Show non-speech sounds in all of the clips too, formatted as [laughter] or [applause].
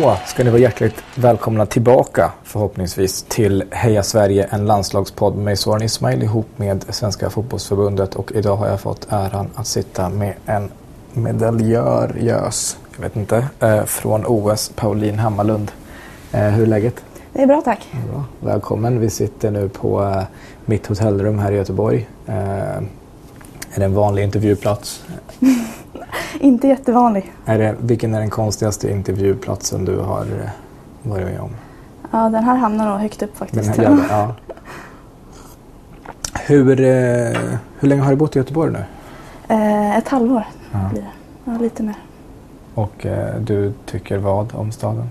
Då ska ni vara hjärtligt välkomna tillbaka förhoppningsvis till Heja Sverige, en landslagspodd med Soran Ismail ihop med Svenska fotbollsförbundet och idag har jag fått äran att sitta med en medaljör, gös, jag vet inte, eh, från OS, Pauline Hammarlund. Eh, hur är läget? Det är bra tack. Bra. Välkommen, vi sitter nu på eh, mitt hotellrum här i Göteborg. Är det en vanlig intervjuplats? [laughs] [laughs] Inte jättevanlig. Är det, vilken är den konstigaste intervjuplatsen du har varit med om? Ja, den här hamnar nog högt upp faktiskt. Den här, ja. [laughs] hur, hur länge har du bott i Göteborg nu? Eh, ett halvår ja. blir det. Ja, lite mer. Och eh, du tycker vad om staden?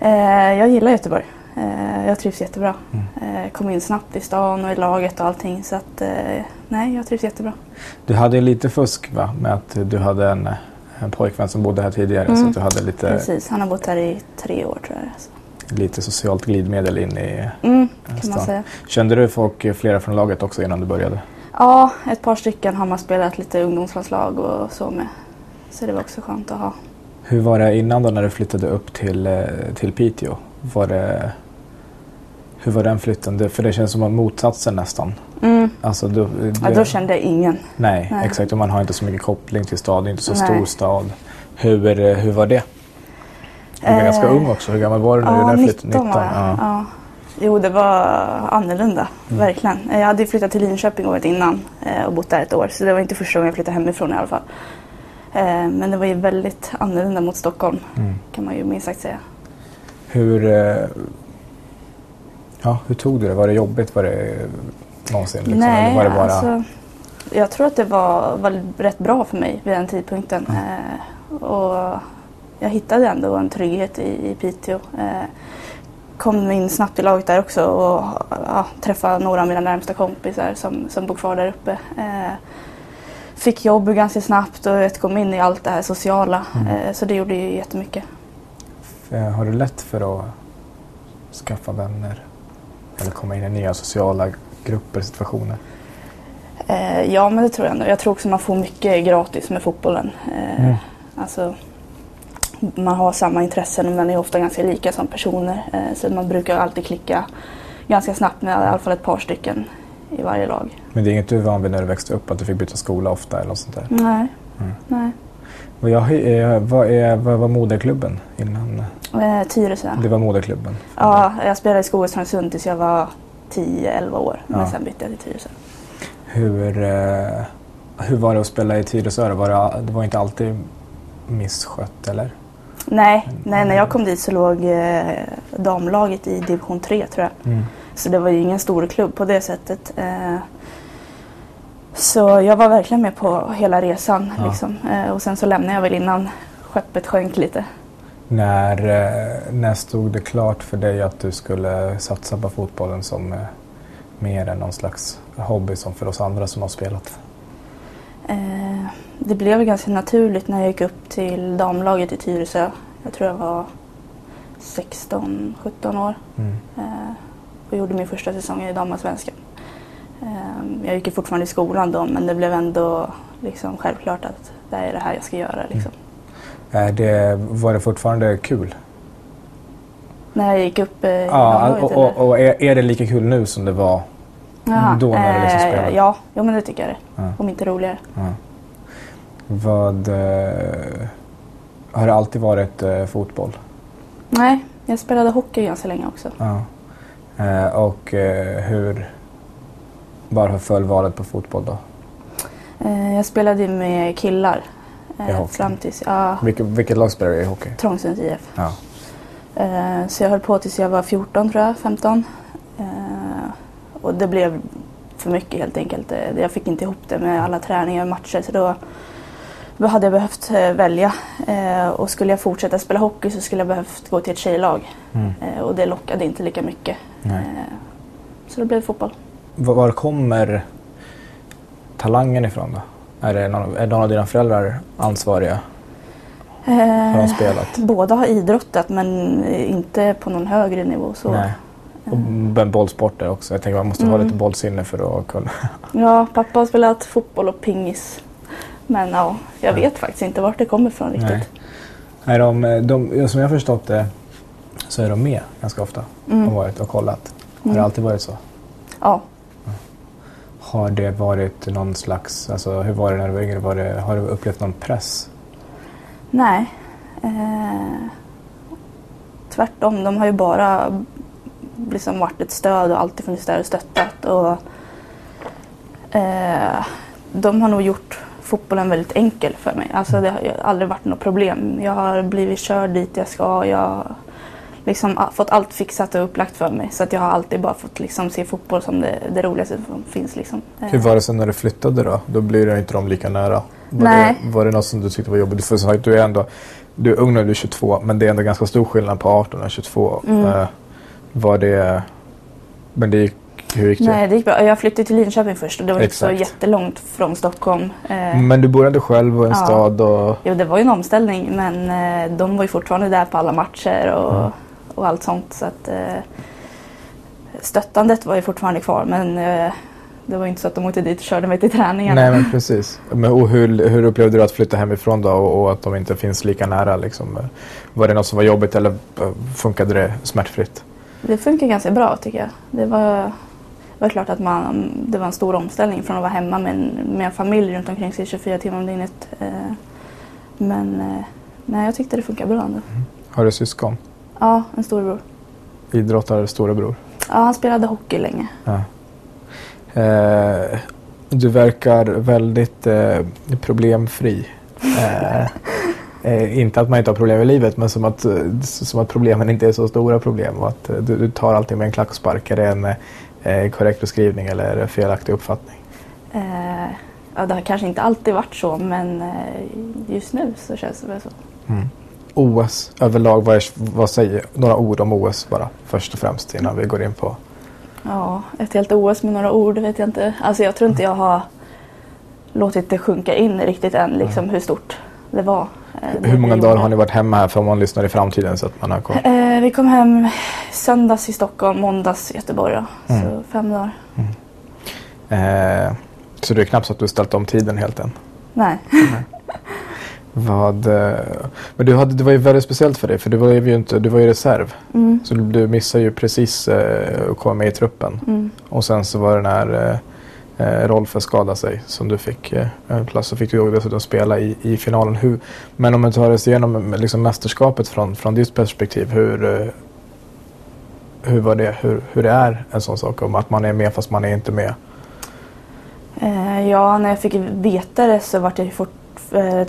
Eh, jag gillar Göteborg. Eh, jag trivs jättebra. Mm. Eh, kom in snabbt i stan och i laget och allting. Så att, eh, nej, jag trivs jättebra. Du hade lite fusk va? Med att du hade en, en pojkvän som bodde här tidigare. Mm. Så du hade lite... Precis, han har bott här i tre år tror jag. Så. Lite socialt glidmedel in i mm, kan man säga. Kände du folk, flera från laget också innan du började? Ja, ett par stycken har man spelat lite ungdomslandslag och så med. Så det var också skönt att ha. Hur var det innan då när du flyttade upp till, till Piteå? Var det hur var den flytten? för det känns som motsatsen nästan. Mm. Alltså, då, det, ja, då kände jag ingen. Nej, nej, exakt. Och man har inte så mycket koppling till staden, inte så nej. stor stad. Hur, eh, hur var det? Du var eh, ganska ung också. Hur gammal var du när ja, du flyttade? 19. 19 ja. ja. Jo, det var annorlunda. Mm. Verkligen. Jag hade flyttat till Linköping året innan eh, och bott där ett år. Så det var inte första gången jag flyttade hemifrån i alla fall. Men det var ju väldigt annorlunda mot Stockholm. Mm. Kan man ju minst sagt säga. Hur, Ja, hur tog du det? Var det jobbigt? Var det någonsin? Liksom? Nej, var det bara... alltså, jag tror att det var, var rätt bra för mig vid den tidpunkten. Mm. Eh, och jag hittade ändå en trygghet i, i Piteå. Eh, kom in snabbt i laget där också och ja, träffade några av mina närmsta kompisar som, som bor kvar där uppe. Eh, fick jobb ganska snabbt och vet, kom in i allt det här sociala. Mm. Eh, så det gjorde ju jättemycket. Har du lätt för att skaffa vänner? Eller komma in i nya sociala grupper, situationer? Eh, ja, men det tror jag ändå. Jag tror också man får mycket gratis med fotbollen. Eh, mm. Alltså, man har samma intressen och man är ofta ganska lika som personer. Eh, så man brukar alltid klicka ganska snabbt med i alla fall ett par stycken i varje lag. Men det är inget du var van vid när du växte upp, att du fick byta skola ofta eller något sånt där? Nej. Mm. Nej. Vad, jag, eh, vad, är, vad var moderklubben innan? Eh, Tyresö. Det var moderklubben? Ja, jag spelade i Skogaströmsund tills jag var 10-11 år. Ja. Men sen bytte jag till Tyresö. Hur, eh, hur var det att spela i Tyresö? Var det, det var inte alltid misskött eller? Nej, nej, när jag kom dit så låg eh, damlaget i division 3 tror jag. Mm. Så det var ju ingen stor klubb på det sättet. Eh, så jag var verkligen med på hela resan. Ja. Liksom. Eh, och sen så lämnade jag väl innan skeppet sjönk lite. När, eh, när stod det klart för dig att du skulle satsa på fotbollen som eh, mer än någon slags hobby som för oss andra som har spelat? Eh, det blev ganska naturligt när jag gick upp till damlaget i Tyresö. Jag tror jag var 16-17 år. Mm. Eh, och gjorde min första säsong i damallsvenskan. Eh, jag gick fortfarande i skolan då men det blev ändå liksom självklart att det är det här jag ska göra. Liksom. Mm. Är det, var det fortfarande kul? När jag gick upp eh, Ja, och, och, och är, är, det lika kul nu som det var Jaha, då när du liksom spelade? Ja, jo, men det tycker jag det. Ja. Om inte roligare. Ja. Vad, eh, har det alltid varit eh, fotboll? Nej, jag spelade hockey ganska länge också. Ja. Eh, och eh, hur, varför föll valet på fotboll då? Eh, jag spelade med killar i hockey? Fram tills, ja. vilket, vilket lag spelar du i hockey? Trångsunds IF. Ja. Eh, så jag höll på tills jag var 14 tror jag, 15. Eh, och det blev för mycket helt enkelt. Eh, jag fick inte ihop det med alla träningar och matcher så då, då hade jag behövt eh, välja. Eh, och skulle jag fortsätta spela hockey så skulle jag behövt gå till ett tjejlag. Mm. Eh, och det lockade inte lika mycket. så det blev fotboll. Var kommer talangen ifrån då? Är, det någon, är någon av dina föräldrar ansvariga? Har de spelat? Båda har idrottat men inte på någon högre nivå. Så. Nej. Och bollsporter också. Jag tänker man måste mm. ha lite bollsinne för att kunna... [laughs] ja, pappa har spelat fotboll och pingis. Men ja, jag vet faktiskt inte vart det kommer ifrån riktigt. Är de, de, som jag har förstått det så är de med ganska ofta Mm. och varit och kollat. Har det Mm. alltid varit så? Ja. Har det varit någon slags, alltså hur var det när du var yngre? Var det, har du upplevt någon press? Nej. Eh, tvärtom, de har ju bara liksom varit ett stöd och alltid funnits där och stöttat. Och, eh, de har nog gjort fotbollen väldigt enkel för mig. Alltså det har aldrig varit något problem. Jag har blivit körd dit jag ska. Jag liksom fått allt fixat och upplagt för mig. Så att jag har alltid bara fått liksom se fotboll som det, det roligaste som finns. Liksom. Eh, Hur var det sen när du flyttade då? Då blir det inte de lika nära. Var, Nej. Det, var det något som du tyckte var jobbigt? För som sagt, du är ändå du är ung nu, du är 22, men det är ändå ganska stor skillnad på 18 och 22. Mm. Eh, var det... Men det gick, hur gick det? Nej, det gick bra. Jag flyttade till Linköping först och det var inte så Exakt. jättelångt från Stockholm. Eh, Men du bor ändå själv och en Ja. stad och... Jo, det var ju en omställning men eh, de var ju fortfarande där på alla matcher och, Mm. Och allt sånt. Så att, eh, stöttandet var ju fortfarande kvar men eh, det var inte så att de åkte dit och körde mig till träningarna. Nej men precis. Men, och hur, hur upplevde du att flytta hemifrån då och, och att de inte finns lika nära? Liksom? Var det något som var jobbigt eller eh, funkade det smärtfritt? Det funkar ganska bra tycker jag. Det var, var klart att man, det var en stor omställning från att vara hemma med en, med en familj runt omkring sig 24 timmar om dygnet. Eh, men eh, nej, jag tyckte det funkar bra ändå. Har du syskon? Ja, en storbror. Idrottar storebror? Ja, han spelade hockey länge. Ja. Eh, du verkar väldigt eh, problemfri. Eh, eh, inte att man inte har problem i livet men som att, eh, som att problemen inte är så stora problem och att eh, du, du tar allting med en klackspark. Är det en eh, korrekt beskrivning eller är det felaktig uppfattning? Eh, ja, det har kanske inte alltid varit så men just nu så känns det väl så. Mm. OS överlag, vad, är, vad säger några ord om OS bara först och främst innan vi går in på Ja, ett helt OS med några ord vet jag inte. Alltså jag tror inte jag har låtit det sjunka in riktigt än liksom hur stort det var. eh, det Hur många vi dagar har ni varit hemma här för om man lyssnar i framtiden så att man har koll? Eh, vi kom hem söndags i Stockholm, måndags i Göteborg. Då. Mm. Så fem dagar. Eh, så det är knappt så att du ställt om tiden helt än? Nej. Vad, eh, men du hade, det var ju väldigt speciellt för dig för du var ju inte, du var ju reserv. Mm. Så du, missade ju precis eh, att komma med i truppen. Mm. Och sen så var det när eh, eh, Rolfö skadade sig som du fick eh, plats. Så fick du dessutom spela i, i finalen. Hur, men om man tar oss igenom eh, liksom, mästerskapet från, från ditt perspektiv. Hur, hur var det? Hur, hur det är en sån sak om att man är med fast man är inte med? Ja, när jag fick veta det så var jag fort,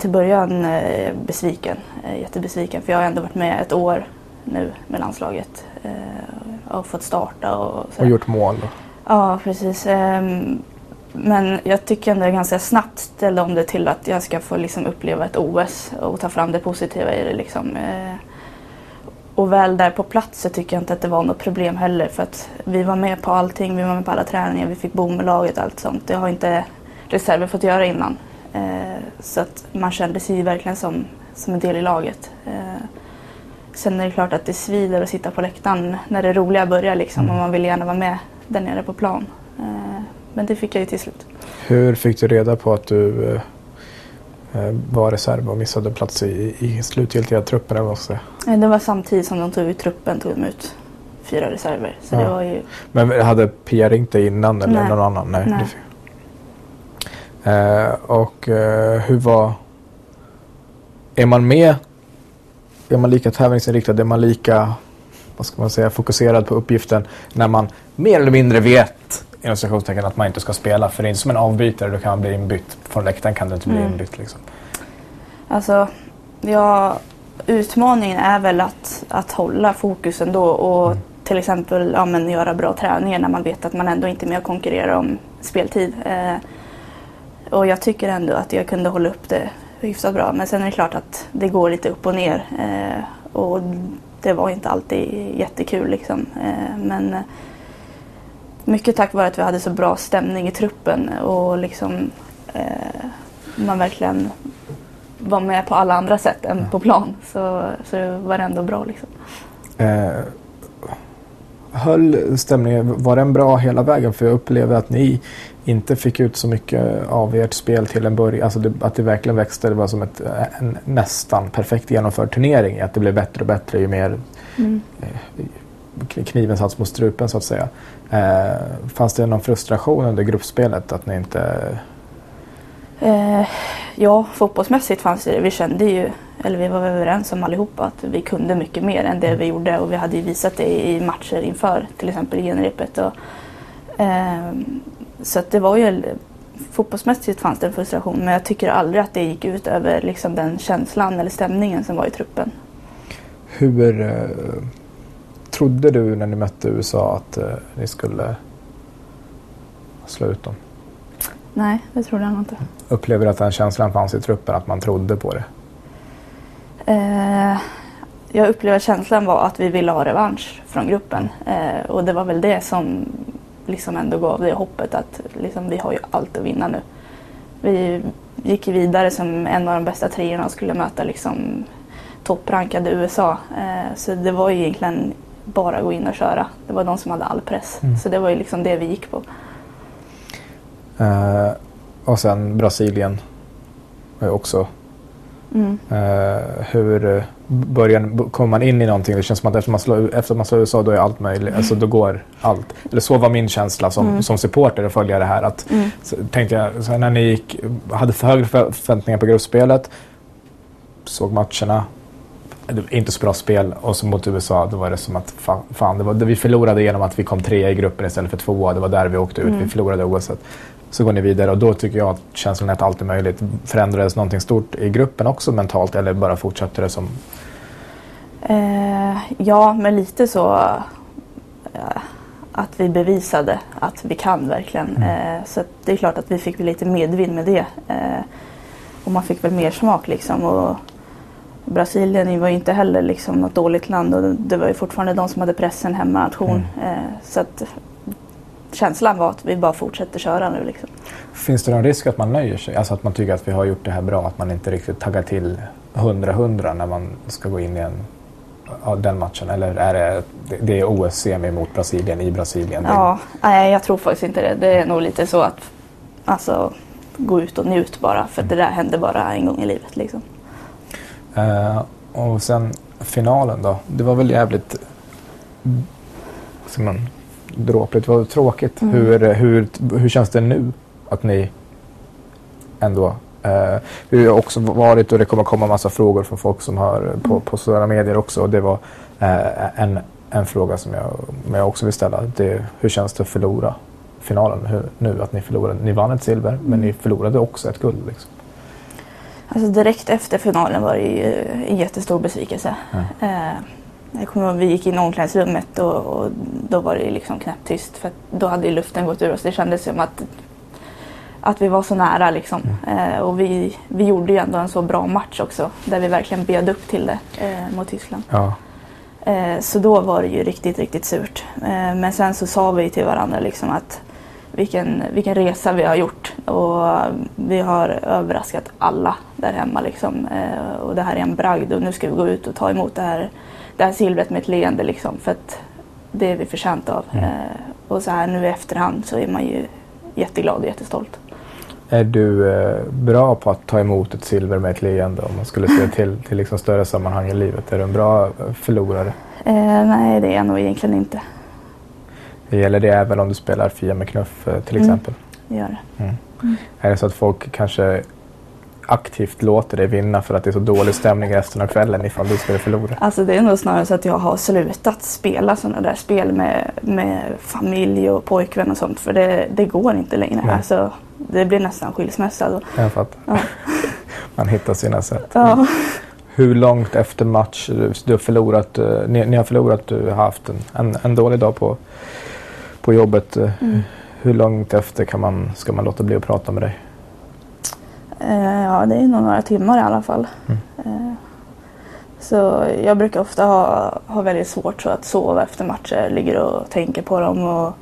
till början eh, besviken. Eh, jättebesviken för jag har ändå varit med ett år nu med landslaget. Eh, och fått starta och. Och gjort mål? Då. Ja, precis. Ehm, Men jag tycker ändå ganska snabbt ställde om det till att jag ska få liksom uppleva ett OS och ta fram det positiva i det. Liksom. Eh, Och väl där på plats så tycker jag inte att det var något problem heller för att vi var med på allting. Vi var med på alla träningar, vi fick bo med laget och allt sånt. Det har inte reserver fått göra innan. Eh, Så att man kände sig verkligen som, som en del i laget. Eh, Sen är det klart att det svider att sitta på läktaren när det roliga börjar liksom, Mm. och man vill gärna vara med där nere på plan. Eh, Men det fick jag ju till slut. Hur fick du reda på att du var reserv och missade plats i, i slutgiltiga truppen? Eller vad man ska säga? Det var samtidigt som de tog ut truppen tog de ut fyra reserver. Så Ja. det var ju... Men hade Pia ringt dig innan eller Nej. någon annan? Nej. Nej. Eh, och eh, hur var... Är man med? Är man lika tävlingsinriktad? Är man lika vad ska man säga, fokuserad på uppgiften när man mer eller mindre vet inom citationstecken att man inte ska spela? För det är inte som en avbytare. Du kan bli inbytt. Från läktaren kan du inte bli Mm. inbytt. Liksom. Alltså, ja, utmaningen är väl att, att hålla fokus ändå och Mm. till exempel ja, men göra bra träningar när man vet att man ändå inte är med och konkurrerar om speltid. Eh, och jag tycker ändå att jag kunde hålla upp det hyfsat bra. Men sen är det klart att det går lite upp och ner. Eh, och det var inte alltid jättekul liksom. Eh, men eh, mycket tack vare att vi hade så bra stämning i truppen och liksom eh, man verkligen var med på alla andra sätt än på plan så, så var det ändå bra. Liksom. Eh, höll stämningen, var den bra hela vägen? För jag upplevde att ni inte fick ut så mycket av ert spel till en början. Alltså det, att det verkligen växte. Det var som ett, en nästan perfekt genomförd turnering. Att det blev bättre och bättre ju mer mm. kniven satt mot strupen så att säga. Eh, fanns det någon frustration under gruppspelet att ni inte... Eh, ja, fotbollsmässigt fanns det Vi kände ju, eller vi var överens om allihopa att vi kunde mycket mer än det vi gjorde och vi hade ju visat det i matcher inför till exempel genrepet. Och, eh, så det var ju, fotbollsmässigt fanns det en frustration men jag tycker aldrig att det gick ut över liksom den känslan eller stämningen som var i truppen. Hur eh, trodde du när ni mötte USA att eh, ni skulle slå ut dem? Nej, det trodde jag nog inte. Upplever du att den känslan fanns i truppen, att man trodde på det? Eh, jag upplever att känslan var att vi ville ha revansch från gruppen. Eh, och det var väl det som liksom ändå gav det hoppet att liksom, vi har ju allt att vinna nu. Vi gick vidare som en av de bästa treorna och skulle möta liksom, topprankade USA. Eh, så det var ju egentligen bara att gå in och köra. Det var de som hade all press. Mm. Så det var ju liksom det vi gick på. Uh, och sen Brasilien var ju också Mm. Uh, hur början, kommer man in i någonting? Det känns som att efter man slår, efter man slår USA då är allt möjligt. Alltså då går allt. Eller så var min känsla som, mm. som supporter att följa det här. Att, mm. så, tänkte jag, så när ni gick, hade för högre förväntningar på gruppspelet, såg matcherna, inte så bra spel och så mot USA då var det som att fan, fan det var, vi förlorade genom att vi kom trea i gruppen istället för tvåa. Det var där vi åkte ut. Mm. Vi förlorade oavsett. Så går ni vidare och då tycker jag att känslan att allt är möjligt. Förändrades någonting stort i gruppen också mentalt eller bara fortsatte det som? Eh, ja, men lite så eh, att vi bevisade att vi kan verkligen. Mm. Eh, så det är klart att vi fick lite medvind med det. Eh, och man fick väl mer smak liksom. Och Brasilien var ju inte heller liksom något dåligt land och det var ju fortfarande de som hade pressen hemmanation. Mm. Eh, så att känslan var att vi bara fortsätter köra nu. Liksom. Finns det någon risk att man nöjer sig? Alltså att man tycker att vi har gjort det här bra, att man inte riktigt taggar till 100-100 när man ska gå in i en, den matchen? Eller är det, det är OS-semi mot Brasilien i Brasilien? Ja, nej, jag tror faktiskt inte det. Det är nog lite så att alltså, gå ut och njut bara, för mm. det där händer bara en gång i livet. Liksom. Uh, och sen finalen då. Det var väl jävligt ska man, dråpligt. Det var tråkigt. Mm. Hur, hur, hur känns det nu att ni ändå uh, Vi har också varit och det kommer komma massa frågor från folk som har på, på sociala medier också. Och det var uh, en, en fråga som jag, jag också vill ställa. Det, hur känns det att förlora finalen hur, nu? Att ni förlorade. Ni vann ett silver mm. men ni förlorade också ett guld. Liksom. Alltså direkt efter finalen var det ju en jättestor besvikelse. Mm. Jag kommer ihåg vi gick in i omklädningsrummet och, och då var det liksom knäpptyst för då hade luften gått ur oss. Det kändes som att, att vi var så nära liksom. Mm. Eh, och vi, vi gjorde ju ändå en så bra match också där vi verkligen bjöd upp till det eh, mot Tyskland. Ja. Eh, så då var det ju riktigt, riktigt surt. Eh, men sen så sa vi till varandra liksom att vilken, vilken resa vi har gjort och vi har överraskat alla där hemma liksom. Eh, och det här är en bragd och nu ska vi gå ut och ta emot det här, det här silvret med ett leende liksom för att det är vi förtjänt av. Mm. Eh, och så här nu i efterhand så är man ju jätteglad och jättestolt. Är du eh, bra på att ta emot ett silver med ett leende om man skulle se [laughs] till, till liksom större sammanhang i livet? Är du en bra förlorare? Eh, nej, det är jag nog egentligen inte. Det gäller det även om du spelar Fia med knuff eh, till mm. exempel? det gör det. Mm. Mm. Är det så att folk kanske aktivt låter dig vinna för att det är så dålig stämning resten av kvällen ifall du skulle förlora? Alltså det är nog snarare så att jag har slutat spela sådana där spel med, med familj och pojkvän och sånt för det, det går inte längre. Alltså, det blir nästan skilsmässa. Jag fattar. Ja. [laughs] Man hittar sina sätt. Ja. Hur långt efter match du har förlorat, eh, ni, ni har förlorat, du har haft en, en, en dålig dag på på jobbet. Eh, mm. Hur långt efter kan man, ska man låta bli att prata med dig? Eh, ja, det är nog några timmar i alla fall. Mm. Eh, så jag brukar ofta ha, ha väldigt svårt så att sova efter matcher. Ligger och tänker på dem och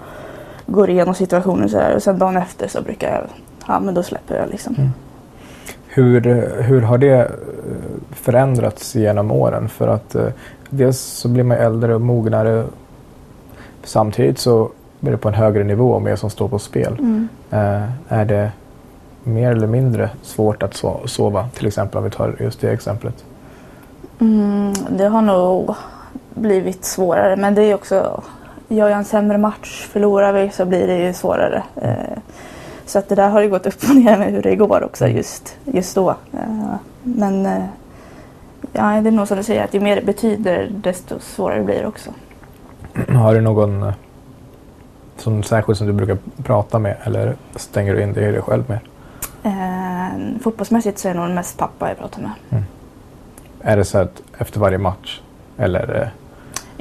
går igenom situationen sådär. Och sen dagen efter så brukar jag, ja men då släpper jag liksom. Mm. Hur, hur har det förändrats genom åren? För att dels så blir man äldre och mognare Samtidigt så är det på en högre nivå och mer som står på spel. Mm. Eh, är det mer eller mindre svårt att so- sova? Till exempel om vi tar just det exemplet. Mm, det har nog blivit svårare men det är också, gör jag en sämre match, förlorar vi så blir det ju svårare. Eh, så att det där har ju gått upp och ner med hur det går också just, just då. Eh, men eh, ja, det är nog som du säger att ju mer det betyder desto svårare blir det också. [clears throat] Har du någon som särskilt som du brukar prata med eller stänger du in dig i dig själv med? Eh, fotbollsmässigt så är det nog mest pappa jag pratar med. Är det så att efter varje match? Eller eh,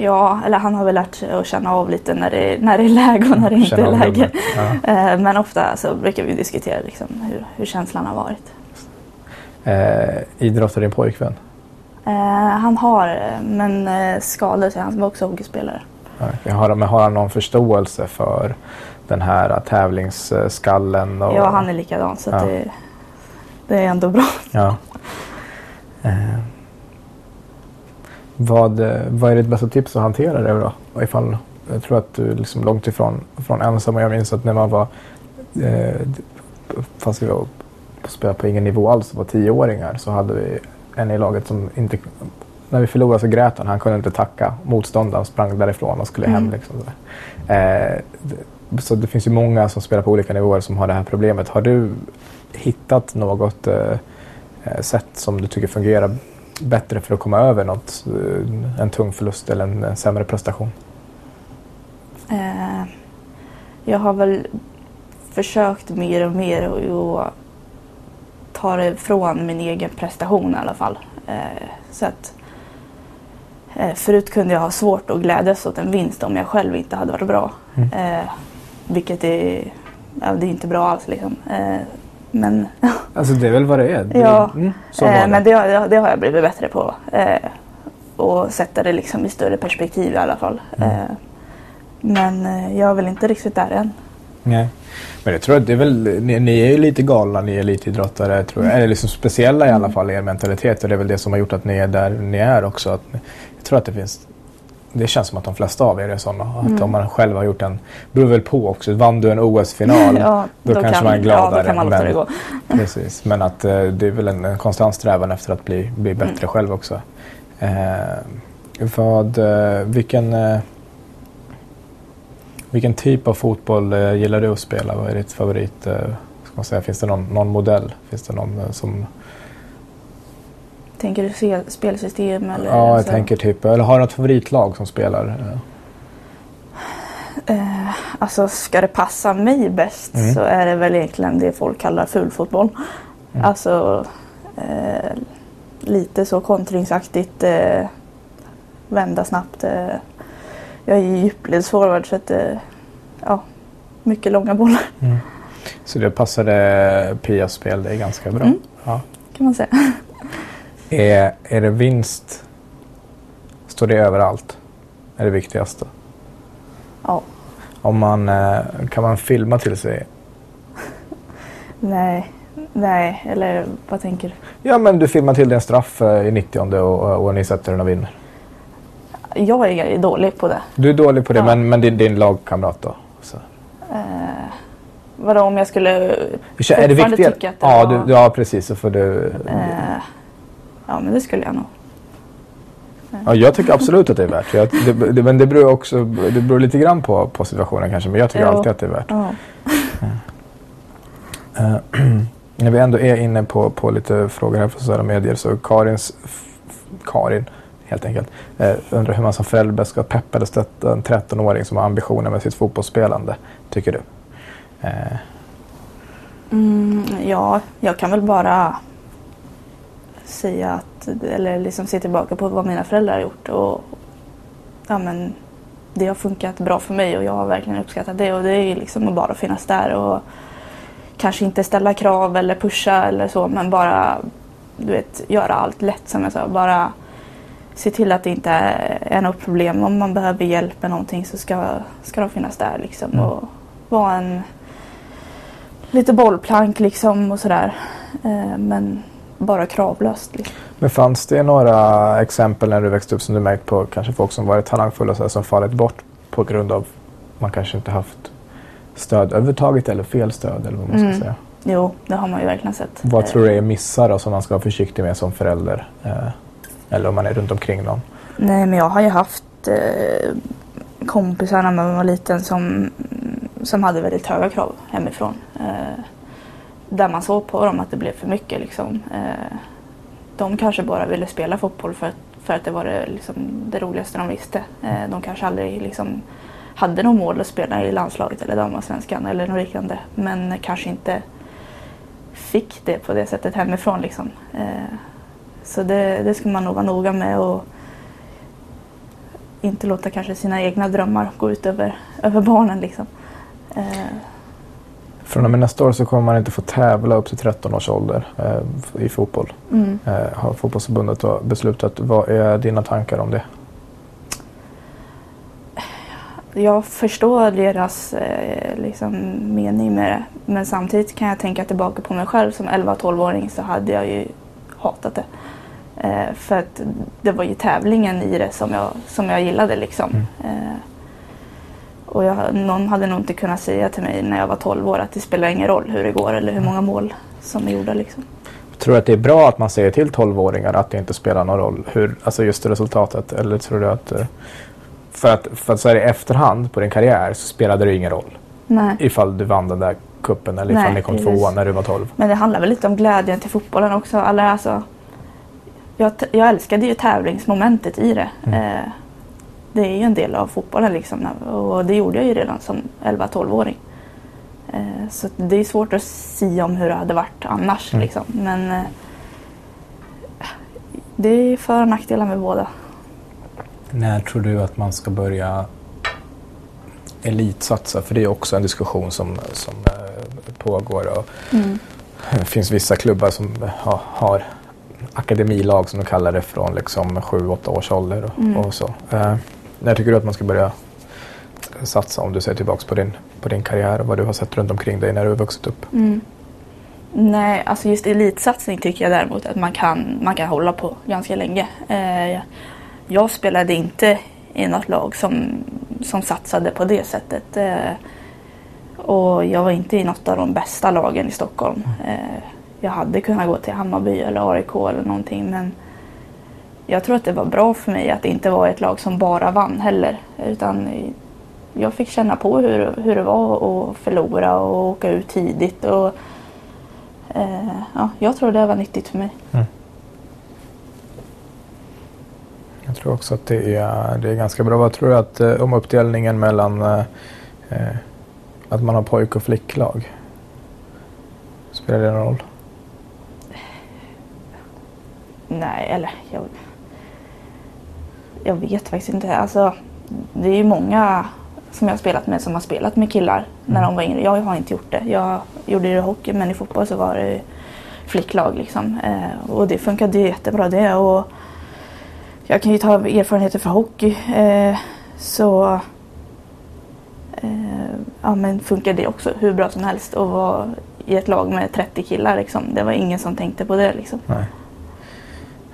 Ja, eller han har väl lärt sig att känna av lite när det, när det är läge och när det inte är läge. Ja. [laughs] Eh, Men ofta så brukar vi diskutera liksom hur, hur känslan har varit. Eh, idrottar din pojkvän? Eh, han har, men eh, skadade sig. Han var också hockeyspelare. Okay. Har, men har han någon förståelse för den här tävlingsskallen? Och, Ja, han är likadan så Ja. det, det är ändå bra. Ja. Eh, vad, vad är ditt bästa tips att hantera det då? Och Ifall, jag tror att du är liksom långt ifrån från ensam och jag minns att när man var eh, fast vi var på spela på ingen nivå alls, var tioåringar så hade vi en i laget som inte när vi förlorade så grät han. Han kunde inte tacka motståndaren sprang därifrån och skulle hem. Mm. Liksom. Eh, så det finns ju många som spelar på olika nivåer som har det här problemet. Har du hittat något eh, eh, sätt som du tycker fungerar bättre för att komma över något, eh, en tung förlust eller en, en sämre prestation? Eh, jag har väl försökt mer och mer att- ta det från min egen prestation i alla fall. Eh, så att eh, Förut kunde jag ha svårt att glädjas åt en vinst om jag själv inte hade varit bra. Mm. Vilket är, ja, det är inte bra alls liksom. Eh, men Alltså det är väl vad det är? Det, Ja, mm, Eh, det. Men det, har- det har jag blivit bättre på. Eh, och sätta det liksom i större perspektiv i alla fall. Mm. Men jag är väl inte riktigt där än. Nej. Men jag tror att det är väl, ni, ni är ju lite galna, ni är elitidrottare tror jag. Eller liksom speciella i alla fall i er mentalitet och det är väl det som har gjort att ni är där ni är också. Att, jag tror att det finns det känns som att de flesta av er är sådana. Att Mm. om man själv har gjort en, beror väl på också. Vann du en OS-final, [laughs] Ja, då, kanske kan, man är gladare. Ja, då kan man men- det gå. [laughs] Precis, men att eh, det är väl en, en konstant strävan efter att bli, bli bättre Mm. själv också. Eh, vad, eh, vilken, eh, vilken typ av fotboll eh, gillar du att spela? Vad är ditt favorit? Eh, ska man säga? Finns det någon, någon modell? Finns det någon som... Tänker du se, spelsystem eller? ja, jag så? tänker typ... Eller har du något favoritlag som spelar? Eh, alltså ska det passa mig bäst Mm. så är det väl egentligen det folk kallar fulfotboll. Mm. Alltså eh, lite så kontringsaktigt. Eh, vända snabbt. Jag är ju djupledsforward så att ja, mycket långa bollar Så det passade Pias spel det är ganska bra. Mm. Ja. kan man säga. Är, är det vinst? Står det överallt? Är det viktigaste? Ja, Om man, eh, kan man filma till sig? nej, nej, eller vad tänker du? Ja men du filmar till dig en straff eh, i 90 och, och ni sätter den och vinner. Jag är dålig på det. Du är dålig på det Ja. men, men din, din lagkamrat då? Så. Eh, vadå om jag skulle Är det viktigare? tycka att det Ja, var... du, ja precis. Så får du, Eh, ja men det skulle jag nog. ja, jag tycker absolut att det är värt jag, det. det. Men det beror också det beror lite grann på, på situationen kanske. Men jag tycker Jo. alltid att det är värt. Ja. Eh, [clears throat] när vi ändå är inne på, på lite frågor här från sociala medier så Karins, Karin helt enkelt, eh, undrar hur man som förälder ska peppa eller stötta en 13-åring som har ambitioner med sitt fotbollsspelande, tycker du? Eh, Mm, ja, jag kan väl bara säga att, eller liksom se tillbaka på vad mina föräldrar har gjort och ja men det har funkat bra för mig och jag har verkligen uppskattat det och det är ju liksom att bara finnas där och kanske inte ställa krav eller pusha eller så men bara du vet göra allt lätt som jag sa. Bara se till att det inte är något problem. Om man behöver hjälp med någonting så ska, ska de finnas där liksom Mm. och vara en lite bollplank liksom och sådär. Eh, men bara kravlöst. Liksom. Men fanns det några exempel när du växte upp som du märkt på kanske folk som varit talangfulla så här, som fallit bort på grund av man kanske inte haft stöd överhuvudtaget eller fel stöd eller vad man ska Mm. säga. Jo, det har man ju verkligen sett. Vad Eh, tror du är missar då, som man ska vara försiktig med som förälder? Eh, eller om man är runt omkring någon. Nej, men jag har ju haft eh, kompisar när man var liten som, som hade väldigt höga krav hemifrån. Eh, där man såg på dem att det blev för mycket. Liksom. Eh, de kanske bara ville spela fotboll för, att- för att det var det, liksom, det roligaste de visste. Eh, de kanske aldrig liksom, hade något mål att spela i landslaget eller damallsvenskan eller något liknande. Men kanske inte fick det på det sättet hemifrån. Liksom. Eh, så det, det ska man nog vara noga med och inte låta kanske sina egna drömmar gå ut över, över barnen. Liksom. Eh, Från och med nästa år så kommer man inte få tävla upp till 13 års ålder eh, i fotboll. mm. Eh, har fotbollsförbundet beslutat. Vad är dina tankar om det? Jag förstår deras eh, liksom, mening med det. Men samtidigt kan jag tänka tillbaka på mig själv som 11-12-åring så hade jag ju hatat det. Eh, för att det var ju tävlingen i det som jag, som jag gillade. Liksom. Mm. Och jag, någon hade nog inte kunnat säga till mig när jag var 12 år att det spelar ingen roll hur det går eller hur många mål som är gjorda. Liksom. Tror du att det är bra att man säger till 12-åringar att det inte spelar någon roll? Hur, alltså just resultatet? Eller tror du att... eh, För att, för att så här i efterhand på din karriär så spelade det ingen roll. Nej. Ifall du vann den där kuppen eller ifall Nej, ni kom tvåa när du var 12. Men det handlar väl lite om glädjen till fotbollen också. Eller alltså, jag, jag älskade ju tävlingsmomentet i det. Mm. Eh, det är ju en del av fotbollen liksom. Och det gjorde jag ju redan som 11-12-åring. Eh, så det är svårt att säga om hur det hade varit annars. Mm. Liksom. Men eh, det är för och nackdelar med båda. När tror du att man ska börja elitsatsa? För det är också en diskussion som, som eh, pågår. Och det finns vissa klubbar som ha, har akademilag som de kallar det från liksom 7-8 års ålder och, Mm. och så. När tycker du att man ska börja satsa om du ser tillbaka på din, på din karriär och vad du har sett runt omkring dig när du har vuxit upp? Mm. Nej, alltså just elitsatsning tycker jag däremot att man kan, man kan hålla på ganska länge. Eh, jag- jag spelade inte i något lag som, som satsade på det sättet. Eh, och jag var inte i något av de bästa lagen i Stockholm. Eh, jag hade kunnat gå till Hammarby eller AIK eller någonting men jag tror att det var bra för mig att det inte var ett lag som bara vann heller. Utan jag fick känna på hur, hur det var att förlora och åka ut tidigt. Och, eh, ja, jag tror det var nyttigt för mig. Jag tror också att det är, det är ganska bra. Vad tror du att, eh, om uppdelningen mellan eh, eh, att man har pojk och flicklag? Spelar det någon roll? Nej, eller jag, jag vet faktiskt inte. Alltså, det är ju många som jag har spelat med som har spelat med killar när Mm. de var yngre. Jag har inte gjort det. Jag gjorde det i hockey men i fotboll så var det flicklag. Liksom. Eh, och det funkade jättebra det. Och jag kan ju ta erfarenheter från hockey. Eh, så eh, ja, men funkar det också hur bra som helst att vara i ett lag med 30 killar. Liksom. Det var ingen som tänkte på det. Liksom. Nej.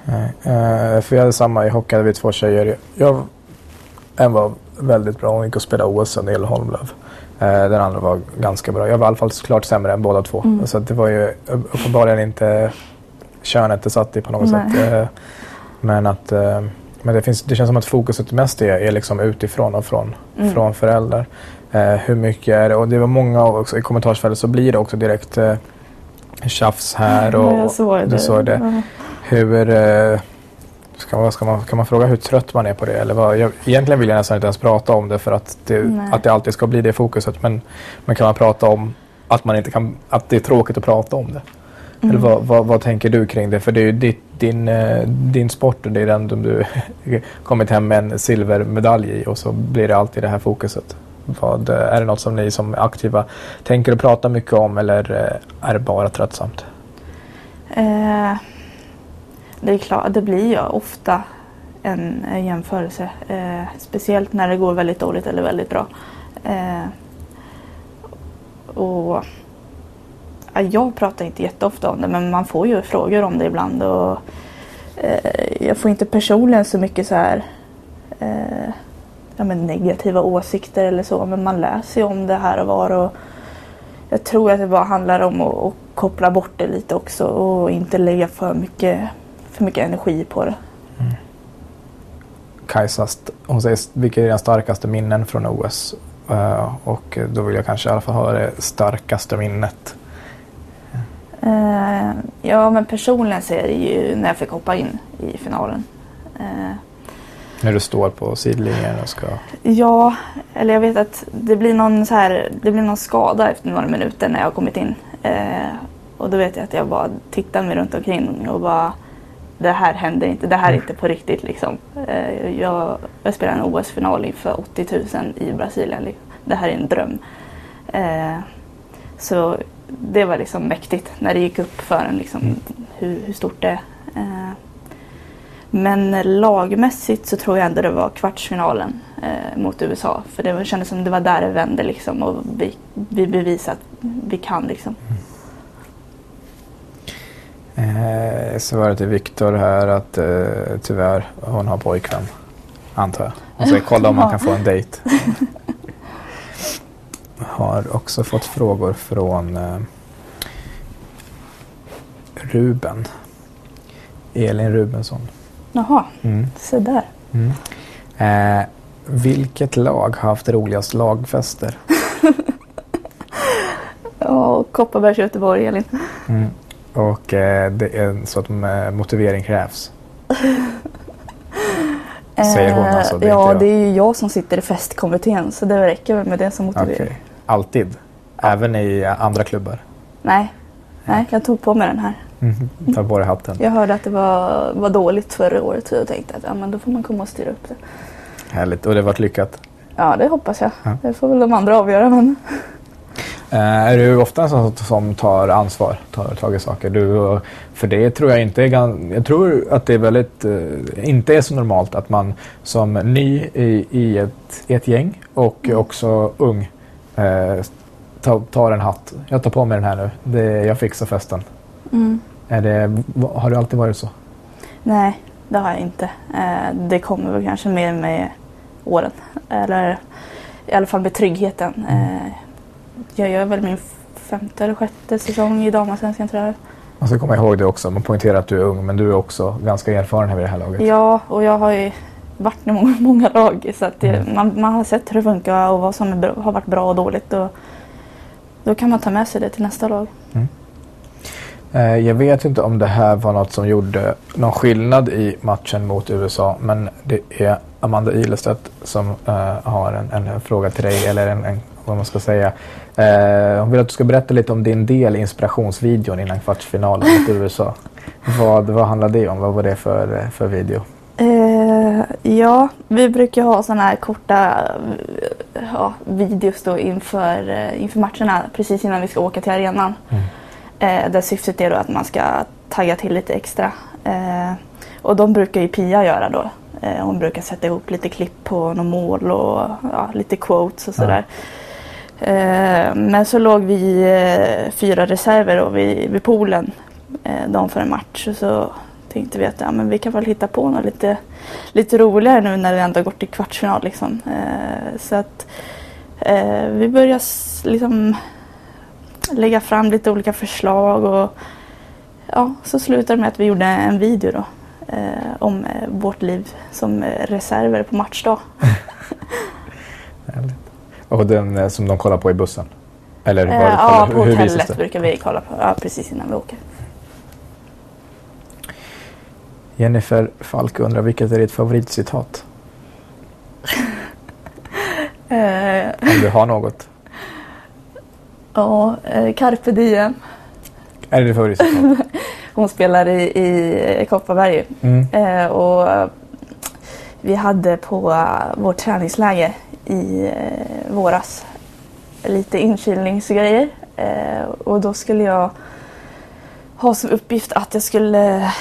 Nej. Eh, för jag hade samma i hockey, hade vi två tjejer. Jag, en var väldigt bra, hon gick och spelade OS i Älvholmlöv. Eh, den andra var ganska bra. Jag var i alla fall klart sämre än båda två. Mm. Så det var ju uppenbarligen inte könet det satt i på något Nej. sätt. Eh, men att eh, men det, finns, det känns som att fokuset mest är, är liksom utifrån och från, Mm. från föräldrar. Eh, hur mycket är det? Och det var många också, i kommentarsfältet så blir det också direkt tjafs här. Och, Ja, jag såg det. Du såg det. Ja. Hur, eh, ska man, ska man, kan man fråga hur trött man är på det? Eller vad, jag, egentligen vill jag nästan inte ens prata om det för att det, Nej. att det alltid ska bli det fokuset. Men, men kan man prata om att, man inte kan, att det är tråkigt att prata om det? Eller Mm. vad, vad, vad tänker du kring det? För det är ju ditt, din, eh, din sport och det är den du [laughs] kommit hem med en silvermedalj i och så blir det alltid det här fokuset. Vad, är det något som ni som är aktiva tänker och pratar mycket om eller eh, är det bara tröttsamt? Eh, det är klart, det blir ju ofta en, jämförelse. Eh, speciellt när det går väldigt dåligt eller väldigt bra. Eh, och ja, Jag pratar inte jätteofta om det men man får ju frågor om det ibland. Och, eh, jag får inte personligen så mycket så här eh, ja, men negativa åsikter eller så. Men man läser ju om det här och var. Och jag tror att det bara handlar om att, att koppla bort det lite också och inte lägga för mycket, för mycket energi på det. Kajsa, hon säger vilka är dina starkaste minnen från OS? Uh, och då vill jag kanske i alla fall höra det starkaste minnet. Uh, ja, men personligen så är det ju när jag fick hoppa in i finalen. Uh, när du står på sidlinjen och ska... Ja, eller jag vet att det blir någon, så här, det blir någon skada efter några minuter när jag har kommit in. och då vet jag att jag bara tittar mig runt omkring och bara det här händer inte, det här är inte på riktigt liksom. Eh, jag, jag spelar en OS-final inför 80 000 i Brasilien. Liksom. Det här är en dröm. Eh, så det var liksom mäktigt när det gick upp för en liksom, mm. hur, hur, stort det är. Eh, men lagmässigt så tror jag ändå det var kvartsfinalen mot USA. För det kändes som det var där det vände liksom och vi, vi bevisade att vi kan liksom. Mm. Eh, svaret till Viktor här att eh, tyvärr hon har pojkvän. Antar jag. Hon säger kolla om man kan få en dejt. [laughs] Har också fått frågor från eh, Ruben. Elin Rubensson. Jaha, mm. se där. Mm. Eh, vilket lag har haft roligast lagfester? [laughs] Ja, Kopparbergs Göteborg, Elin. Mm. Och eh, det är så att eh, motivering krävs. [laughs] Säger hon alltså? Det ja, det är ju jag som sitter i festkommittén så det räcker väl med det som motivering. Okay. Alltid? Även i andra klubbar? Nej, Nej jag tog på mig den här. Mm, ta på dig hatten. Jag hörde att det var, var dåligt förra året så jag tänkte att ja, men då får man komma och styra upp det. Härligt. Och det varit lyckat? Ja, det hoppas jag. Ja. Det får väl de andra avgöra. Men... Uh, är du ofta en sån som tar ansvar, tar tag i saker? Du, för det tror jag inte är Jag tror att det är väldigt, uh, inte är så normalt att man som ny i, i, ett, i ett gäng och mm. också ung uh, tar, tar en hatt. Jag tar på mig den här nu. Det, jag fixar festen. Mm. Är det, har det alltid varit så? Nej, det har jag inte. det kommer väl kanske mer med åren. Eller i alla fall med tryggheten. Mm jag gör väl min femte eller sjätte säsong i damallsvenskan tror jag. Man ska komma ihåg det också. Man poängterar att du är ung men du är också ganska erfaren här vid det här laget. Ja, och jag har ju varit i många, [laughs] många lag så att mm. man, man, har sett hur det funkar och vad som bra, har varit bra och dåligt. Och då kan man ta med sig det till nästa lag. Mm. Eh, jag vet inte om det här var något som gjorde någon skillnad i matchen mot USA men det är Amanda Ilestedt som uh, har en, en, fråga till dig eller en, en vad man ska säga. Eh, hon vill att du ska berätta lite om din del i inspirationsvideon innan kvartsfinalen mot USA. Vad, vad handlar det om? Vad var det för, för video? Eh, ja, vi brukar ha sådana här korta ja, videos då inför, eh, inför matcherna precis innan vi ska åka till arenan. Mm. Eh, där syftet är då att man ska tagga till lite extra. Eh, och de brukar ju Pia göra då. Eh, hon brukar sätta ihop lite klipp på något mål och ja, lite quotes och sådär. Ja. Eh, men så låg vi eh, fyra reserver då vid, vid poolen eh, dagen före match. Så tänkte vi att ja, men vi kan väl hitta på något lite, lite roligare nu när vi ändå gått till kvartsfinal. Liksom. Eh, så att eh, vi började liksom lägga fram lite olika förslag och ja, så slutade det med att vi gjorde en video då, om vårt liv som reserver på matchdag. [laughs] Och den eh, som de kollar på i bussen? Eller var, eh, ja, på hur hotellet brukar vi kolla på ja, precis innan vi åker. Jennifer Falk undrar vilket är ditt favoritcitat? [laughs] Eh. Om du har något? Ja, eh, Carpe Diem. Är det ditt favoritcitat? [laughs] Hon spelar i, i Kopparberg. Mm. Eh, och vi hade på eh, vårt träningsläger i eh, våras. Lite inkylningsgrejer. Eh, och då skulle jag ha som uppgift att jag skulle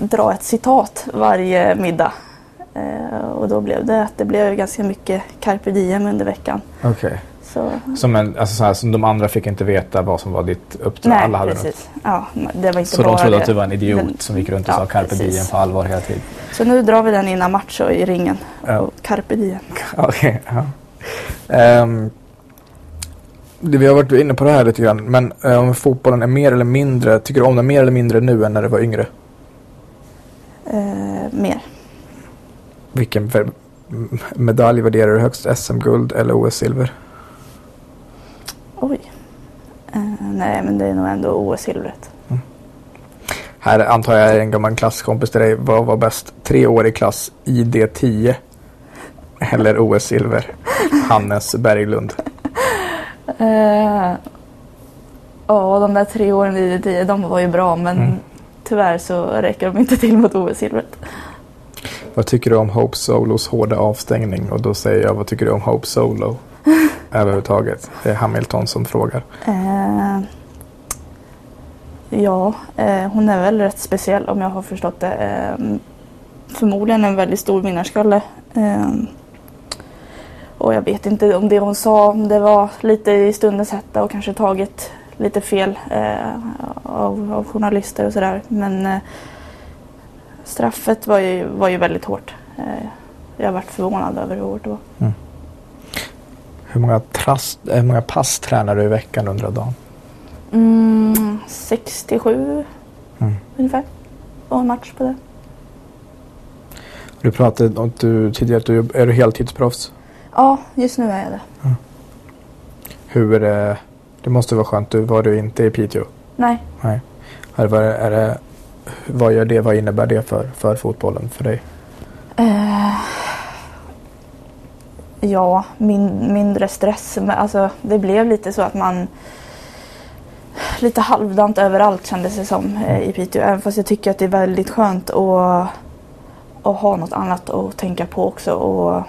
dra ett citat varje middag. Och då blev det att det blev ganska mycket carpe diem under veckan. Okay. Så, Som, en, alltså så här, som de andra fick inte veta vad som var ditt uppdrag. nej, Alla hade precis. Ja, det var inte Så bara de trodde det. att du var en idiot Men- som gick runt och ja, sa carpe precis. diem på allvar hela tiden. Så nu drar vi den innan match och i ringen. Ja. Och carpe diem. [laughs] Okej, ja. Det- vi har varit inne på det här lite grann, men eh, om fotbollen är mer eller mindre, tycker du om den mer eller mindre nu än när du var yngre? Eh, mer. Vilken medalj värderar du högst? SM-guld eller OS-silver? Oj. Eh, nej, men det är nog ändå OS-silvret. Här antar jag är en gammal klasskompis till dig. Vad var bäst? Tre år i klass ID10 eller OS-silver? Hannes Berglund. Eh, Ja, de där tre åren i det de var ju bra men Mm. tyvärr så räcker de inte till mot OS-silvret. Vad tycker du om Hope Solos hårda avstängning? Och då säger jag, vad tycker du om Hope Solo? [laughs] Överhuvudtaget. Det är Hamilton som frågar. Eh, ja, eh, hon är väl rätt speciell om jag har förstått det. Eh, förmodligen en väldigt stor vinnarskalle. Eh, och jag vet inte om det hon sa, om det var lite i stundens hetta och kanske tagit lite fel eh, av, av journalister och sådär. Men eh, straffet var ju, var ju väldigt hårt. Jag varit förvånad över hur hårt det var. Hur många, trast, hur många pass tränar du i veckan under dagen? Mm, 67 Mm. ungefär. Och en match på det. Du pratade om att du tidigare att du är du heltidsproffs. Ja, just nu är jag det. Hur är det? Det måste vara skönt. Du var du inte i Piteå? Nej. Nej. Är det, är det, vad gör det? Vad innebär det för, för fotbollen för dig? Eh, ja, min, mindre stress. Men alltså, det blev lite så att man lite halvdant överallt kändes det som eh, i Piteå. Även fast jag tycker att det är väldigt skönt att, att ha något annat att tänka på också och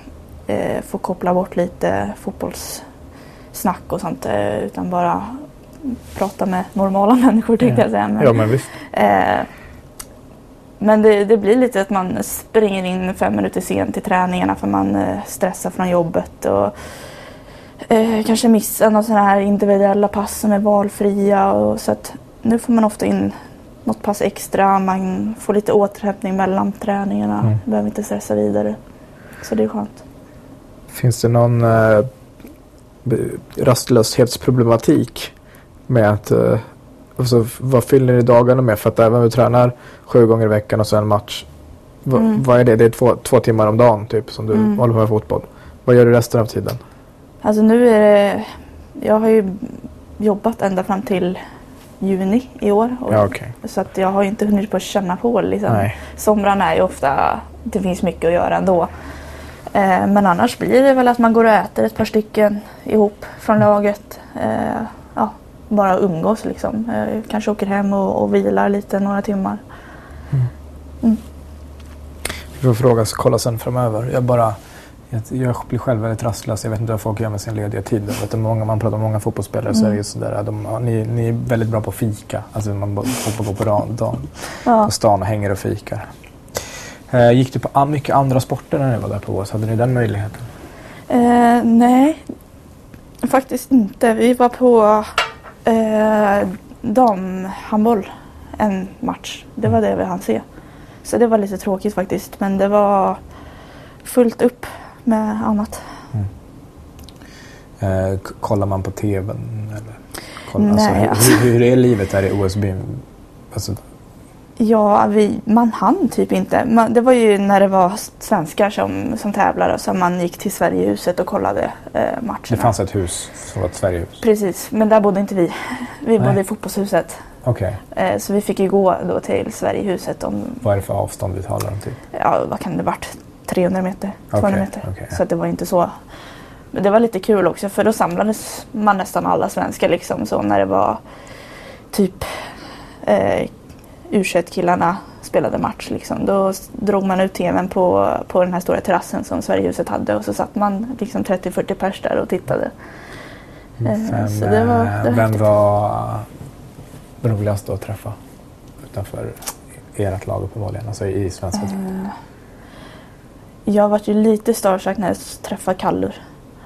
eh, få koppla bort lite fotbollssnack och sånt. Eh, utan bara prata med normala [laughs] människor tänkte Ja. jag säga. Men, Ja men visst. Eh, men det, det blir lite att man springer in fem minuter sent till träningarna för man eh, stressar från jobbet och eh, kanske missar några sådana här individuella pass som är valfria. Och, så att nu får man ofta in något pass extra, man får lite återhämtning mellan träningarna, Mm. behöver inte stressa vidare. Så det är skönt. Finns det någon eh, rastlöshetsproblematik med att eh, alltså, vad fyller ni dagarna med? För att även om du tränar sju gånger i veckan och så en match. Va, Mm. Vad är det? Det är två, två timmar om dagen typ som du Mm. håller på med fotboll. Vad gör du resten av tiden? Alltså nu är det, jag har ju jobbat ända fram till juni i år. Och, Ja okej. Så att jag har ju inte hunnit på att känna på liksom. Nej. Somrarna är ju ofta, det finns mycket att göra ändå. Eh, men annars blir det väl att man går och äter ett par stycken ihop från laget. Eh, bara umgås liksom. Eh, kanske åker hem och, och vilar lite några timmar. Vi får fråga och kolla sen framöver. Jag bara jag, jag blir själv väldigt rastlös. Jag vet inte vad folk gör med sin lediga tid. Jag vet, många, man pratar med många fotbollsspelare så är det Mm. ju sådär. De, ni, ni är väldigt bra på att fika. Alltså man får gå på, dagen, Ja. på stan och hänger och fikar. Eh, gick du på mycket andra sporter när ni var där på OS? Hade ni den möjligheten? Eh, nej, faktiskt inte. Vi var på eh, damhandboll en match. Det var det vi hann se. Så det var lite tråkigt faktiskt. Men det var fullt upp med annat. Eh, k- kollar man på TVn? Eller? Kollar, Nej, alltså, hur, hur, är livet där i OSB? Alltså, Ja, vi, man hann typ inte. Man, det var ju när det var svenskar som, som tävlade som man gick till Sverigehuset och kollade eh, matcherna. det fanns ett hus som var ett Sverigehus. Precis, men där bodde inte vi. Vi Nej. bodde i fotbollshuset. Okej. Eh, så vi fick ju gå då till Sverigehuset om, Vad är det för avstånd vi talar om? Typ? ja vad kan det varit, 300 meter, 200 Okej, meter. okej. Så det var inte så. Men det var lite kul också för då samlades man nästan alla svenskar liksom så när det var typ eh, u killarna spelade match liksom. Då drog man ut tvn på, på den här stora terrassen som Sverigehuset hade och så satt man liksom 30-40 pers där och tittade. Eh, Vem, så det var- eh, det var vem häftigt. var roligast att träffa utanför ert lag uppenbarligen, alltså i svenska truppen? Eh, jag var ju lite starstruck när jag träffade Kallur.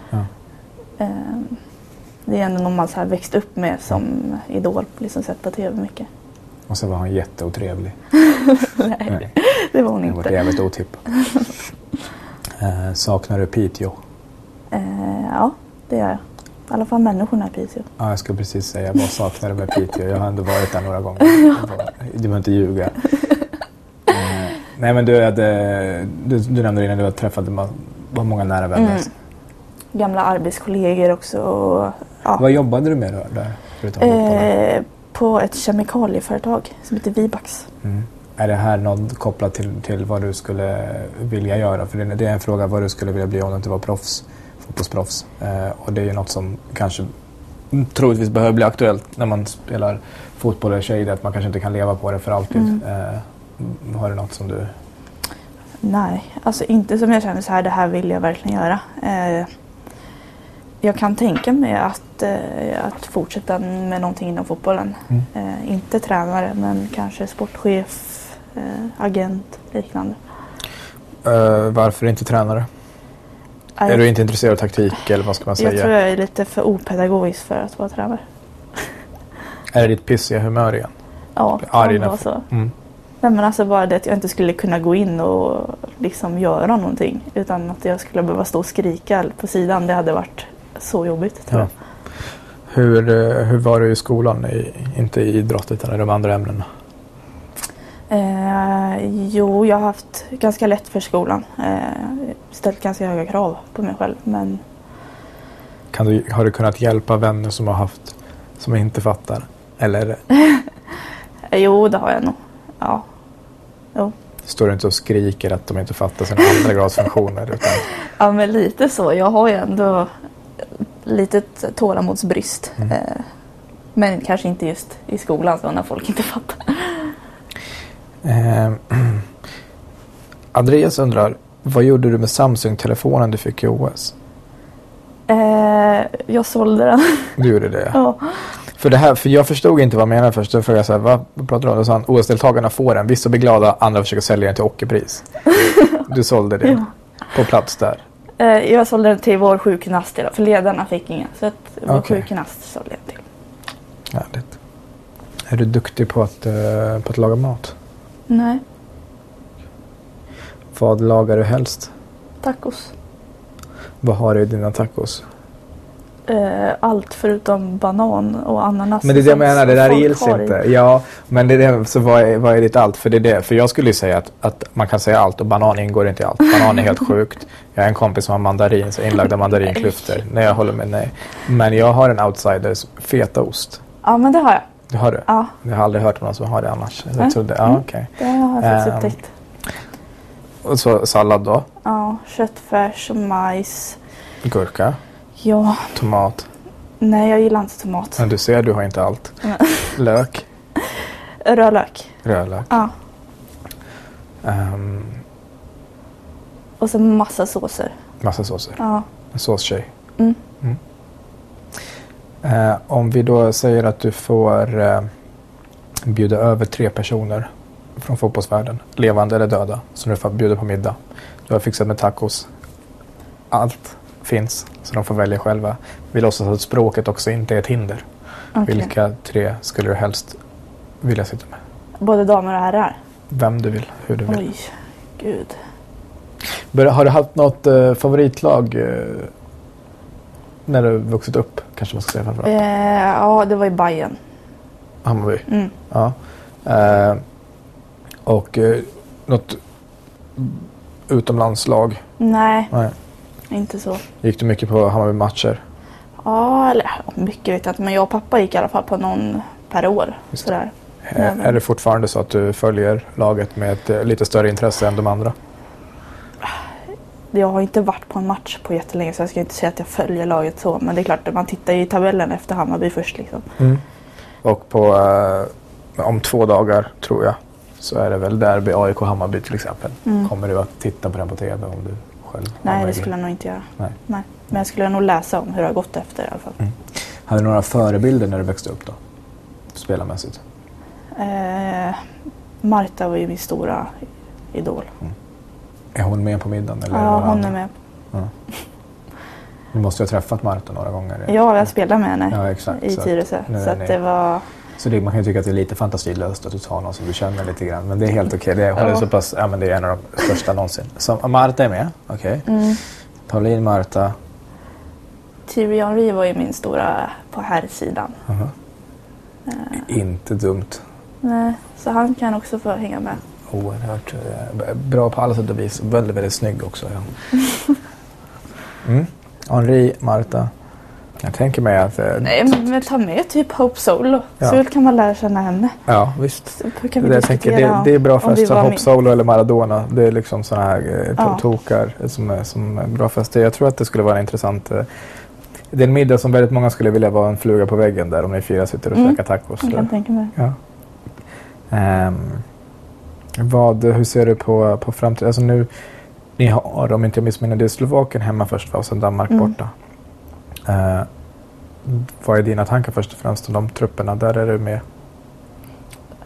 Ja. Eh, det är ändå någon man så här växt upp med som idol, liksom sett på tv mycket. Och så var hon jätteotrevlig. [laughs] Nej, Nej. det var hon Det var inte. jävligt otippat. [laughs] eh, saknar du Piteå? Eh, ja, det gör jag. I alla fall människorna i Piteå. Ja, jag skulle precis säga vad saknar du med Piteå? Jag har ändå varit där några gånger. [laughs] Du behöver inte ljuga. Eh, nej men du, hade, du, du nämnde innan du hade träffat var många nära vänner. Mm. Gamla arbetskollegor också. Och, ja. Vad jobbade du med då, där? Förutom eh, på ett kemikalieföretag som heter Vibax. Mm. Är det här något kopplat till, till vad du skulle vilja göra? För det, det är en fråga vad du skulle vilja bli om du inte var proffs, fotbollsproffs. Eh, och det är ju något som kanske troligtvis behöver bli aktuellt när man spelar fotboll eller tjej, att man kanske inte kan leva på det för alltid. Mm. Eh, har du något som du... Nej, alltså inte som jag känner så här, det här vill jag verkligen göra. Eh, jag kan tänka mig att, eh, att fortsätta med någonting inom fotbollen. Mm. Eh, inte tränare, men kanske sportchef, eh, agent, liknande. Varför inte tränare? Är du inte intresserad av taktik eller vad ska man jag säga? tror jag är lite för opedagogisk för att vara tränare. [laughs] Är det ditt pissiga humör igen? Ja, Arg kan vara så. Mm. Nej, men alltså bara det att jag inte skulle kunna gå in och liksom göra någonting. Utan att jag skulle behöva stå och skrika på sidan. Det hade varit så jobbigt tror Ja. jag. Hur, eh, hur var du i skolan? I, inte i idrott utan i de andra ämnena? Eh, jo, jag har haft ganska lätt för skolan. Eh, ställt ganska höga krav på mig själv. Men Kan du, har du kunnat hjälpa vänner som har haft som inte fattar? Eller [laughs] jo, det har jag nog. Ja. Jo. står du inte och skriker att de inte fattar sina andra grads funktioner? Utan, [laughs] ja, men lite så. Jag har ju ändå litet tålamodsbrist. Mm. Eh, men kanske inte just i skolan så när folk inte [laughs] fattar. eh, [clears throat] Andreas undrar, vad gjorde du med Samsung-telefonen du fick i OS? Eh, jag sålde den. [laughs] Du gjorde det? ja. För, det här, för jag förstod inte vad han menade först. Då frågade jag så här, vad, vad pratar du om? Då sa han, OS-deltagarna får den. Vissa blir glada, andra försöker sälja den till ockerpris. [laughs] Du sålde det Ja. på plats där. Eh, jag sålde den till vår sjukgymnast idag, för ledarna fick ingen. Så att vår Okej. sjukgymnast sålde den till. Härligt. Är du duktig på att, eh, på att laga mat? Nej, Vad lagar du helst? tacos. Vad har du i dina tacos? Eh, allt förutom banan och ananas. Men det är det jag menar, det där gills i. inte. Ja, men det är det, så vad är, vad är ditt allt? För det är det. För jag skulle ju säga att, att man kan säga allt och banan ingår inte i allt. Banan är helt [laughs] sjukt. Jag har en kompis som har mandarin, så inlagda mandarinklyftor. Nej, jag håller med. Nej. Men jag har en outsiders fetaost. Ja, men det har jag. Du har det? Ja, Jag har aldrig hört om någon som har det annars. Jag trodde, ja, Mm. okej. det har jag faktiskt Ehm. upptäckt. Och så sallad då? Ja, köttfärs, majs. Gurka? Ja, Tomat? nej jag gillar inte tomat. Men du ser, du har inte allt. Nej. [laughs] Lök? Rödlök. Rödlök? Ja, Um, och så massa såser. massa såser. Ja. En såstjej. Mm. Eh, om vi då säger att du får eh, bjuda över tre personer från fotbollsvärlden, levande eller döda, som du får bjuda på middag. Du har fixat med tacos. Allt finns, så de får välja själva. Vi låtsas att språket också inte är ett hinder. okej. Vilka tre skulle du helst vilja sitta med? Både damer och herrar. Vem du vill, hur du vill. Oj, gud. Har du haft något eh, favoritlag eh, när du vuxit upp? Kanske man ska säga framförallt. Eh, ja, det var i Bayern. Hammarby. Mm. Ja. Eh, och eh, något utomlandslag? Nej, Nej. Inte så. Gick du mycket på Hammarby-matcher? Ja, eller mycket vet jag inte. Men jag och pappa gick i alla fall på någon per år. Sådär. Men- Är det fortfarande så att du följer laget med ett eh, lite större intresse än de andra? Jag har inte varit på en match på jättelänge så jag ska inte säga att jag följer laget så. Men det är klart, att man tittar ju i tabellen efter Hammarby först liksom. Och på, eh, om två dagar tror jag så är det väl derby AIK-Hammarby till exempel. Mm. Kommer du att titta på den på TV om du själv Nej, det skulle jag nog inte göra. Nej. Men jag skulle nog läsa om hur det har gått efter i alla fall. Hade du några förebilder när du växte upp då? Spelarmässigt? Eh, Marta var ju min stora idol. Är hon med på middagen? Eller Ja, hon är med. Ja. Du måste ju ha träffat Marta några gånger. Ja, jag spelade med henne Ja, exakt. i Så att Tyresö. nu är Så att det var... Så det, man kan ju tycka att det är lite fantasilöst att du tar någon som du känner lite grann. Men det är helt okej. Det hon är Ja. så pass, ja men det är en av de största någonsin. Så Marta är med, okej. Mm. Pauline, Marta. Thierry Henry var ju min stora på här sidan. Aha. Inte dumt. Nej, så han kan också få hänga med. Oerhört eh, bra på alla sätt och vis. Väldigt, väldigt snygg också. Ja. [laughs] Mm. Henri, Marta. Jag tänker mig att... eh, Nej, men, ta med typ Hope Solo. Ja. Så kan man lära känna henne. Ja, visst. Kan vi Det, jag tänker, det, det är bra fester. var Hop med. Solo eller Maradona. Det är liksom sådana här eh, Ja. tokar som är, som är bra fester. Jag tror att det skulle vara en intressant... Eh, det är en middag som väldigt många skulle vilja vara en fluga på väggen där om ni fyra sitter och Mm. käkar tacos. Jag kan tänka mig. Ja. Ehm, vad, hur ser du på, på framtiden? Alltså nu, ni har, om inte jag missminner det, är Slovakien hemma först va? och sen Danmark Mm. borta. Eh, vad är dina tankar först och främst om de trupperna? Där är du med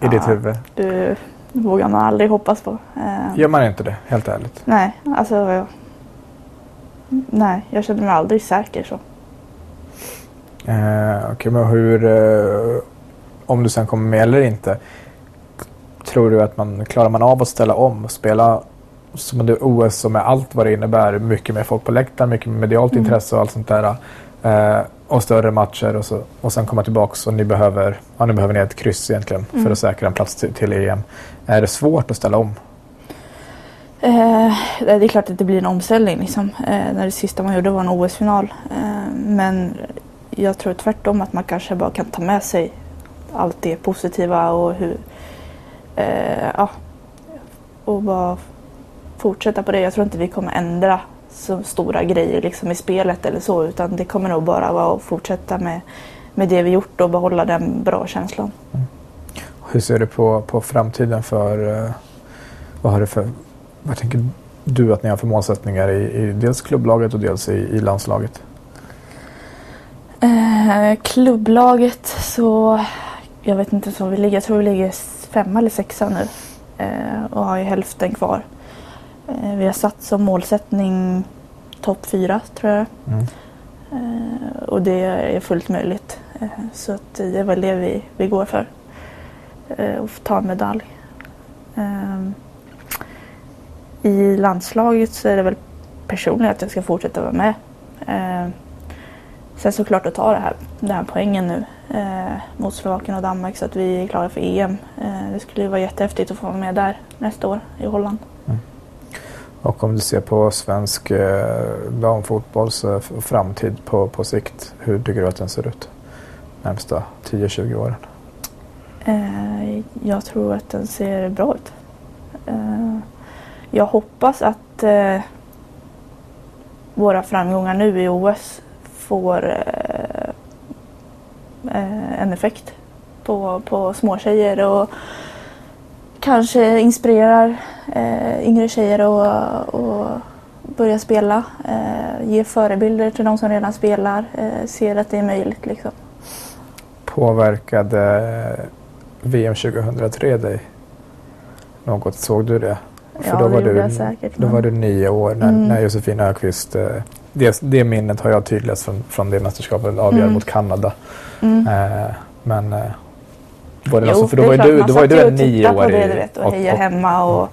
i ditt Ja. huvud. Du vågar man aldrig hoppas på. Eh, Gör man inte det, helt ärligt? Nej, alltså... jag- Nej, jag känner mig aldrig säker så. Eh, Okej, men hur... Eh, om du sen kommer med eller inte. Tror du att man klarar man av att ställa om och spela som det OS som med allt vad det innebär. Mycket mer folk på läktaren, mycket medialt Mm. intresse och allt sånt där. Eh, och större matcher och, så, och sen komma tillbaks och ni behöver, ja, ni behöver ni ett kryss egentligen för Mm. att säkra en plats till, till EM. Är det svårt att ställa om? Eh, det är klart att det blir en omställning. Liksom. Eh, när det sista man gjorde var en OS-final. Eh, men jag tror tvärtom att man kanske bara kan ta med sig allt det positiva och hur... Eh, ja, och bara fortsätta på det. Jag tror inte vi kommer ändra så stora grejer liksom, i spelet eller så. Utan det kommer nog bara vara att fortsätta med, med det vi gjort och behålla den bra känslan. Hur ser du på, på framtiden för... Eh, vad har du för... Vad tänker du att ni har för målsättningar i, i dels klubblaget och dels i, i landslaget? Eh, klubblaget så, jag vet inte så vi ligger, jag tror vi ligger femma eller sexa nu eh, och har ju hälften kvar. Eh, vi har satt som målsättning topp fyra tror jag Mm. eh, och det är fullt möjligt. Eh, så att det är väl det vi, vi går för. Och ta en medalj. Eh, I landslaget så är det väl personligen att jag ska fortsätta vara med. Eh, Sen såklart att ta det här, den här poängen nu eh, mot Slovakien och Danmark så att vi är klara för EM. Eh, det skulle ju vara jättehäftigt att få vara med där nästa år i Holland. Och om du ser på svensk eh, damfotbolls framtid på, på sikt. Hur tycker du att den ser ut? Närmsta 10-20 åren? Eh, jag tror att den ser bra ut. Eh, jag hoppas att eh, våra framgångar nu i OS får eh, eh, en effekt på, på småtjejer och kanske inspirerar eh, yngre tjejer att att börja spela. Eh, ge förebilder till de som redan spelar. Eh, ser att det är möjligt. Liksom. Påverkade VM 2003 dig något? Såg du det? Ja, då det var gjorde du, jag säkert, Då men- var du nio år när, Mm. när Josefin Öqvist eh, det, det minnet har jag tydligast från, från det mästerskapet avgör Mm. mot Kanada. Mm. Eh, men eh, var det Jo, något, så- för då det var är ju klart, du, man då var satt ju och tittade på det, du vet, och heja hemma och,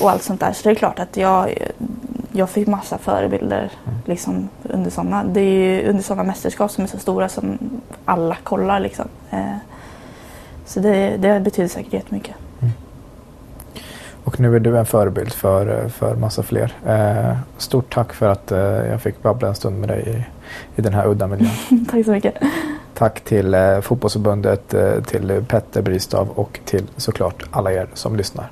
och allt sånt där. Så det är klart att jag, jag fick massa förebilder Mm. liksom, under sådana. Det är ju under sådana mästerskap som är så stora som alla kollar. Liksom. Eh, så det, det betyder säkert jättemycket. Och nu är du en förebild för, för massa fler. Eh, stort tack för att eh, jag fick babbla en stund med dig i, i den här udda miljön. [laughs] Tack så mycket. Tack till eh, Fotbollsförbundet, eh, till Petter Bristav och till såklart alla er som lyssnar.